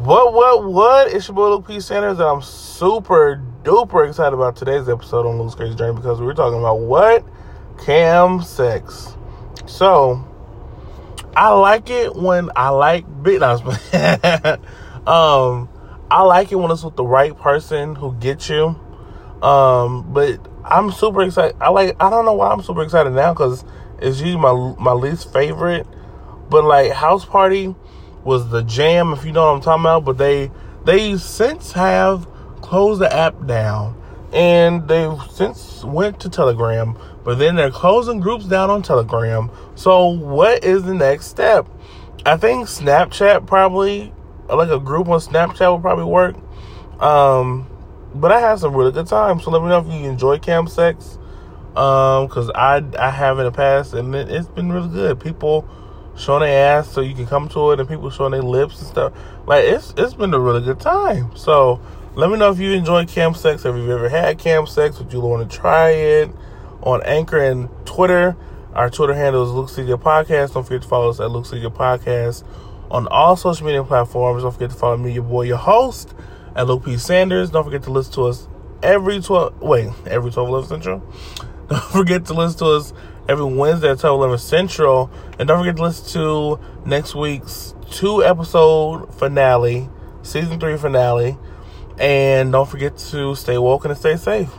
What, what, what? It's your boy Luke P. Sanders, and I'm super duper excited about today's episode on Luke's Crazy Journey because we're talking about what? Cam sex. So, I like it when I like big. No, um, I like it when it's with the right person who gets you. Um, but I'm super excited. I like. I don't know why I'm super excited now because it's usually my my least favorite. But like House Party was the jam, if you know what I'm talking about. But they they since have closed the app down, and they've since went to Telegram. But then they're closing groups down on Telegram. So what is the next step? I think Snapchat probably like a group on Snapchat would probably work. Um, but I had some really good time. So let me know if you enjoy cam sex. Um, cause I I have in the past, and it, it's been really good. People showing their ass so you can come to it, and people showing their lips and stuff. Like it's it's been a really good time. So let me know if you enjoy cam sex. If you've ever had cam sex, would you want to try it on Anchor and Twitter? Our Twitter handle is Luke Celia Podcast. Don't forget to follow us at Luke Celia Podcast on all social media platforms. Don't forget to follow me, your boy, your host, at Luke P. Sanders. Don't forget to listen to us every 12, wait, every 12, 11 Central. Don't forget to listen to us every Wednesday at 12, 11 Central. And don't forget to listen to next week's two episode finale, season three finale. And don't forget to stay woke and stay safe.